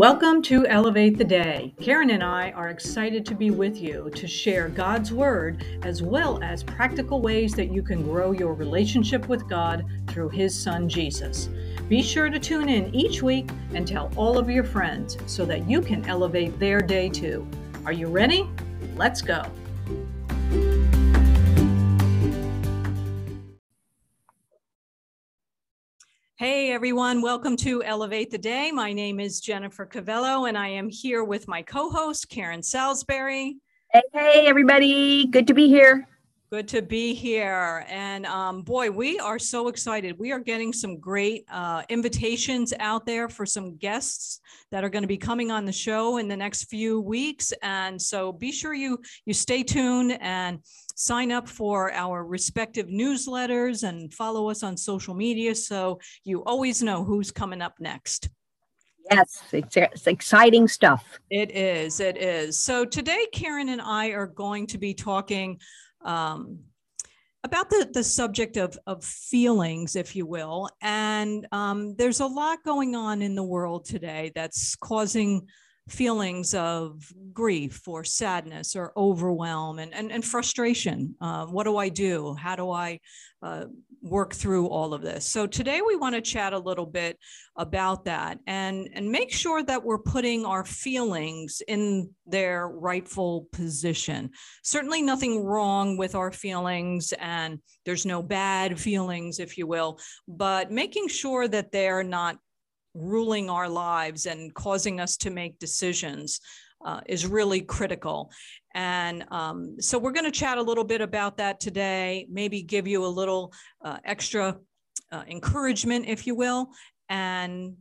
Welcome to Elevate the Day. Karen and I are excited to be with you to share God's Word as well as practical ways that you can grow your relationship with God through His Son Jesus. Be sure to tune in each week and tell all of your friends so that you can elevate their day too. Are you ready? Let's go. Everyone, welcome to Elevate the Day. My name is Jennifer Cavello and I am here with my co host, Karen Salisbury. Hey, hey, everybody. Good to be here. Good to be here. And um, boy, we are so excited. We are getting some great uh, invitations out there for some guests that are going to be coming on the show in the next few weeks. And so be sure you you stay tuned and sign up for our respective newsletters and follow us on social media so you always know who's coming up next. Yes, it's, it's, exciting stuff. It is. It is. So today, Karen and I are going to be talking um, about the, the subject of, of feelings, if you will. And um, there's a lot going on in the world today that's causing feelings of grief or sadness or overwhelm and, and, and frustration. Uh, what do I do? How do I uh, work through all of this? So today we want to chat a little bit about that and, and make sure that we're putting our feelings in their rightful position. Certainly nothing wrong with our feelings and there's no bad feelings, if you will, but making sure that they're not ruling our lives and causing us to make decisions uh, is really critical. And um, so we're going to chat a little bit about that today, maybe give you a little uh, extra uh, encouragement, if you will, and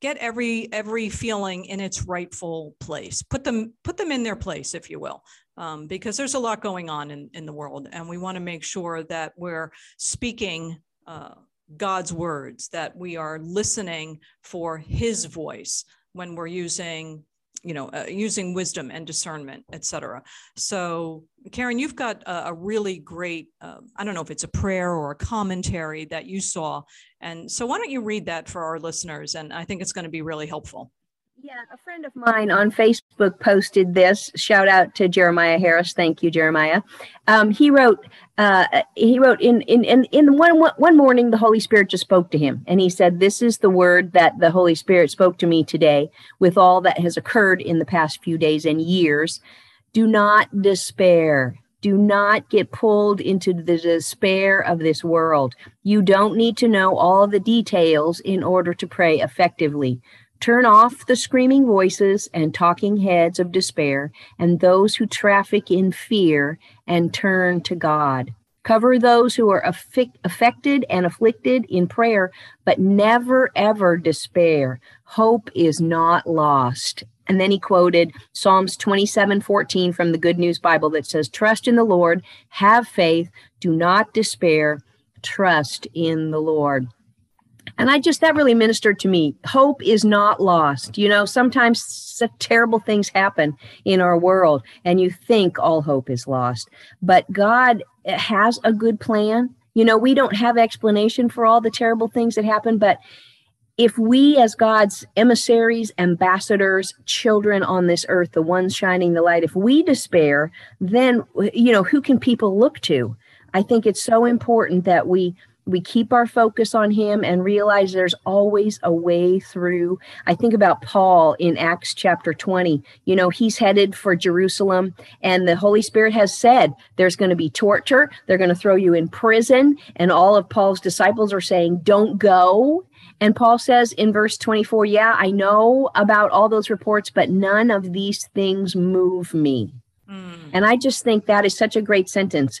get every every feeling in its rightful place. Put them put them in their place, if you will. Um, because there's a lot going on in, in the world, and we want to make sure that we're speaking uh, God's words, that we are listening for his voice when we're using you know uh, using wisdom and discernment etc so karen you've got a, a really great uh, i don't know if it's a prayer or a commentary that you saw. And so why don't you read that for our listeners? And i think it's going to be really helpful yeah, a friend of mine on Facebook posted this. Shout out to Jeremiah Harris. Thank you, Jeremiah. Um, he wrote, uh, he wrote in in in, in one one morning, the Holy Spirit just spoke to him, and he said, "This is the word that the Holy Spirit spoke to me today, with all that has occurred in the past few days and years. Do not despair." Do not get pulled into the despair of this world. You don't need to know all the details in order to pray effectively. Turn off the screaming voices and talking heads of despair and those who traffic in fear and turn to God. Cover those who are affic- affected and afflicted in prayer, but never ever despair. Hope is not lost. And then he quoted Psalms 27 14 from the Good News Bible that says, Trust in the Lord, have faith, do not despair, trust in the Lord and i just that really ministered to me. Hope is not lost. You know sometimes terrible things happen in our world and you think all hope is lost. But god eh, has a good plan. You know we don't have explanation for all the terrible things that happen but if we as god's emissaries ambassadors children on this earth the ones shining the light if we despair then you know who can people look to? I think it's so important that we we keep our focus on him and realize there's always a way through. I think about Paul in Acts chapter 20. You know, he's headed for Jerusalem, and the Holy Spirit has said there's going to be torture, they're going to throw you in prison. And all of Paul's disciples are saying, Don't go. And Paul says in verse 24, Yeah, I know about all those reports, but none of these things move me. Mm. And I just think that is such a great sentence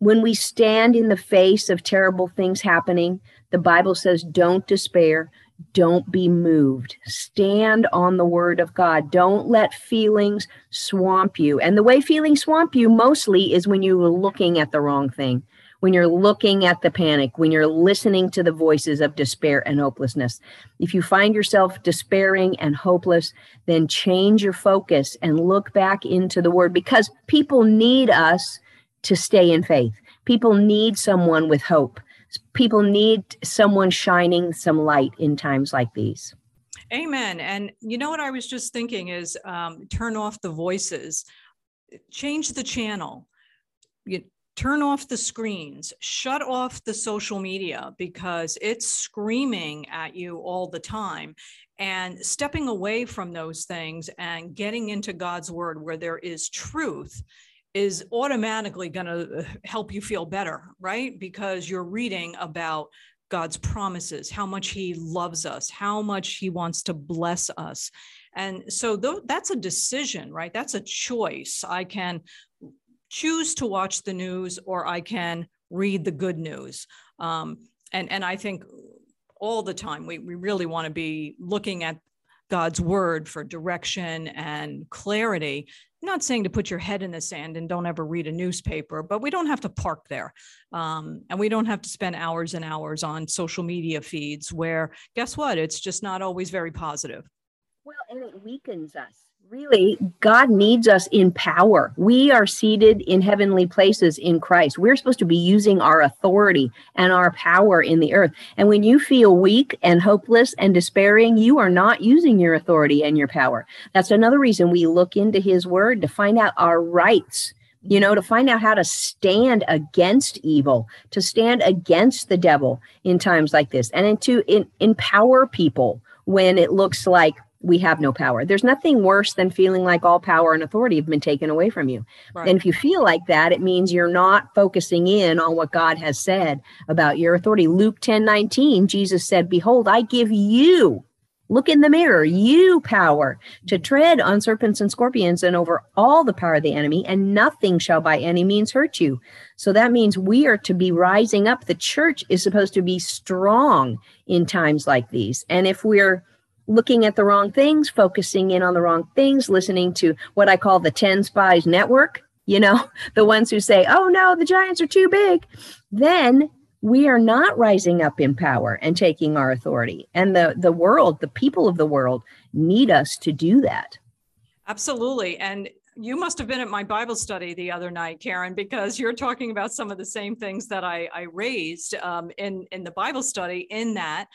when we stand in the face of terrible things happening, the Bible says, don't despair, don't be moved. Stand on the word of God. Don't let feelings swamp you. And the way feelings swamp you mostly is when you're looking at the wrong thing, when you're looking at the panic, when you're listening to the voices of despair and hopelessness. If you find yourself despairing and hopeless, then change your focus and look back into the word because people need us to stay in faith. People need someone with hope. People need someone shining some light in times like these. Amen. And you know what I was just thinking is um, turn off the voices, change the channel. You, turn off the screens, shut off the social media because it's screaming at you all the time. And stepping away from those things and getting into God's word where there is truth is automatically going to uh, help you feel better, right? Because you're reading about God's promises, how much He loves us, how much He wants to bless us. And so th- that's a decision, right? That's a choice. I can choose to watch the news or I can read the good news. Um, and, and I think all the time we, we really want to be looking at God's word for direction and clarity. Not saying to put your head in the sand and don't ever read a newspaper, but we don't have to park there. Um, and we don't have to spend hours and hours on social media feeds where, guess what? It's just not always very positive. Well, and it weakens us really god needs us in power. We are seated in heavenly places in christ. We're supposed to be using our authority and our power in the earth. And when you feel weak and hopeless and despairing you are not using your authority and your power. That's another reason we look into his word to find out our rights you know to find out how to stand against evil to stand against the devil in times like this and to in, empower people when it looks like we have no power. There's nothing worse than feeling like all power and authority have been taken away from you. Right. And if you feel like that, it means you're not focusing in on what God has said about your authority. Luke 10 19, Jesus said, Behold, I give you, look in the mirror, you power to mm-hmm. tread on serpents and scorpions and over all the power of the enemy, and nothing shall by any means hurt you. So that means we are to be rising up. The church is supposed to be strong in times like these. And if we're looking at the wrong things, focusing in on the wrong things, listening to what I call the 10 spies network, you know, the ones who say, oh no, the giants are too big, then we are not rising up in power and taking our authority. And the, the world, the people of the world need us to do that. Absolutely. And you must have been at my Bible study the other night, Karen, because you're talking about some of the same things that I, I raised um, in, in the Bible study, in that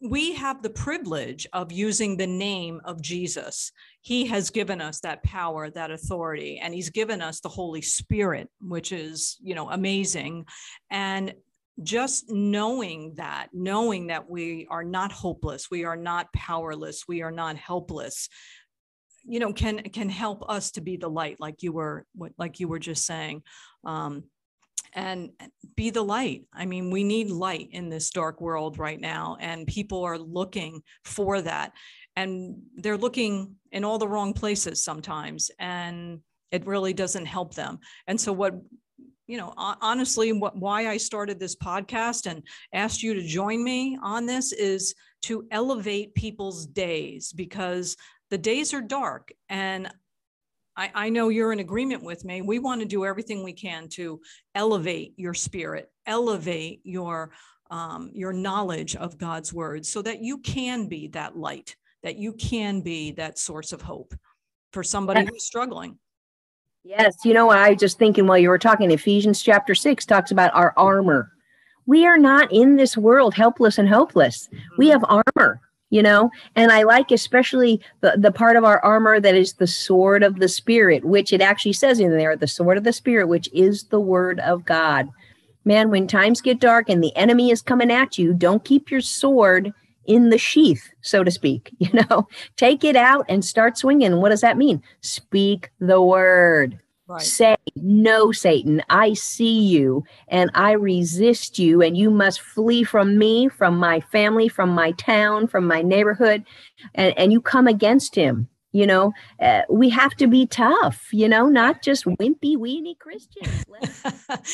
we have the privilege of using the name of Jesus. He has given us that power, that authority, and he's given us the Holy Spirit, which is, you know, amazing. And just knowing that, knowing that we are not hopeless, we are not powerless, we are not helpless, you know, can can help us to be the light, like you were, like you were just saying. Um, and be the light. I mean, we need light in this dark world right now, and people are looking for that. And they're looking in all the wrong places sometimes, and it really doesn't help them. And so, what you know, honestly, what, why I started this podcast and asked you to join me on this is to elevate people's days because the days are dark and I, I know you're in agreement with me. We want to do everything we can to elevate your spirit, elevate your um, your knowledge of God's word, so that you can be that light, that you can be that source of hope for somebody who's struggling. Yes, you know, I just thinking while you were talking, Ephesians chapter six talks about our armor. We are not in this world helpless and hopeless. We mm-hmm. have armor you know? And i like especially the, the part of our armor that is the sword of the spirit which it actually says in there the sword of the spirit which is the word of god. Man when times get dark and the enemy is coming at you don't keep your sword in the sheath so to speak you know? Take it out and start swinging. What does that mean? Speak the word Right. Say, No, Satan, I see you and I resist you, and you must flee from me, from my family, from my town, from my neighborhood, and, and you come against him. You know, uh, we have to be tough, you know, not just wimpy, weenie Christians. Let's,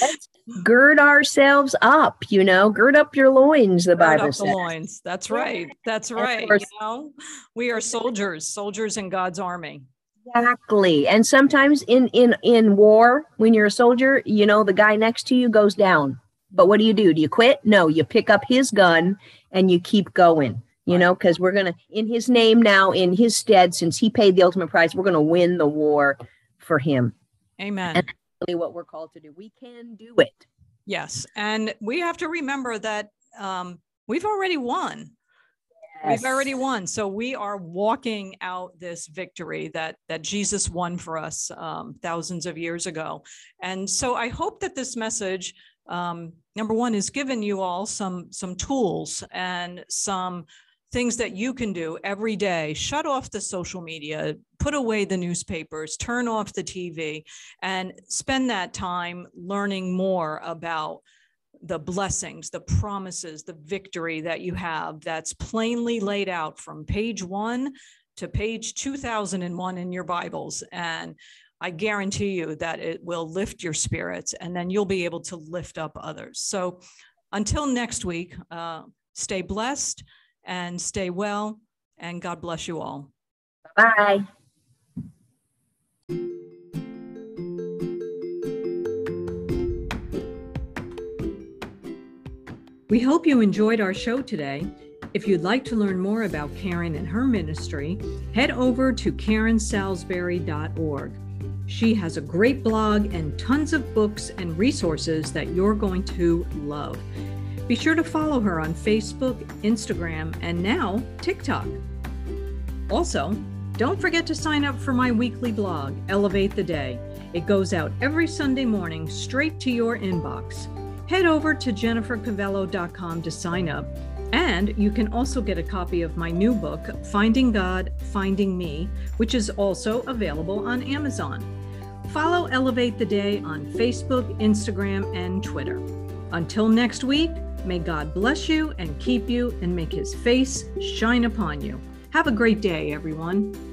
let's gird ourselves up, you know, gird up your loins, the gird Bible says. The loins. That's right. That's right. You know, we are soldiers, soldiers in God's army. Exactly. And sometimes in in in war, when you're a soldier, you know the guy next to you goes down. But what do you do? Do you quit? No, you pick up his gun and you keep going. You know, because we're gonna in his name now, in his stead, since he paid the ultimate price, we're gonna win the war for him. Amen. And that's really what we're called to do. We can do it. Yes, and we have to remember that um, we've already won We've already won. So we are walking out this victory that that Jesus won for us um, thousands of years ago. And so I hope that this message, um, number one, is given you all some some tools and some things that you can do every day. Shut off the social media, put away the newspapers, turn off the TV, and spend that time learning more about the blessings, the promises, the victory that you have that's plainly laid out from page one to page 2001 in your Bibles. And I guarantee you that it will lift your spirits and then you'll be able to lift up others. So until next week, uh, stay blessed and stay well, and God bless you all. Bye. We hope you enjoyed our show today. If you'd like to learn more about Karen and her ministry, head over to karensalisbury.org. She has a great blog and tons of books and resources that you're going to love. Be sure to follow her on Facebook, Instagram, and now TikTok. Also, don't forget to sign up for my weekly blog, Elevate the Day. It goes out every Sunday morning straight to your inbox head over to jennifercavello.com to sign up. And you can also get a copy of my new book, Finding God, Finding Me, which is also available on Amazon. Follow Elevate the Day on Facebook, Instagram, and Twitter. Until next week, may God bless you and keep you and make his face shine upon you. Have a great day, everyone.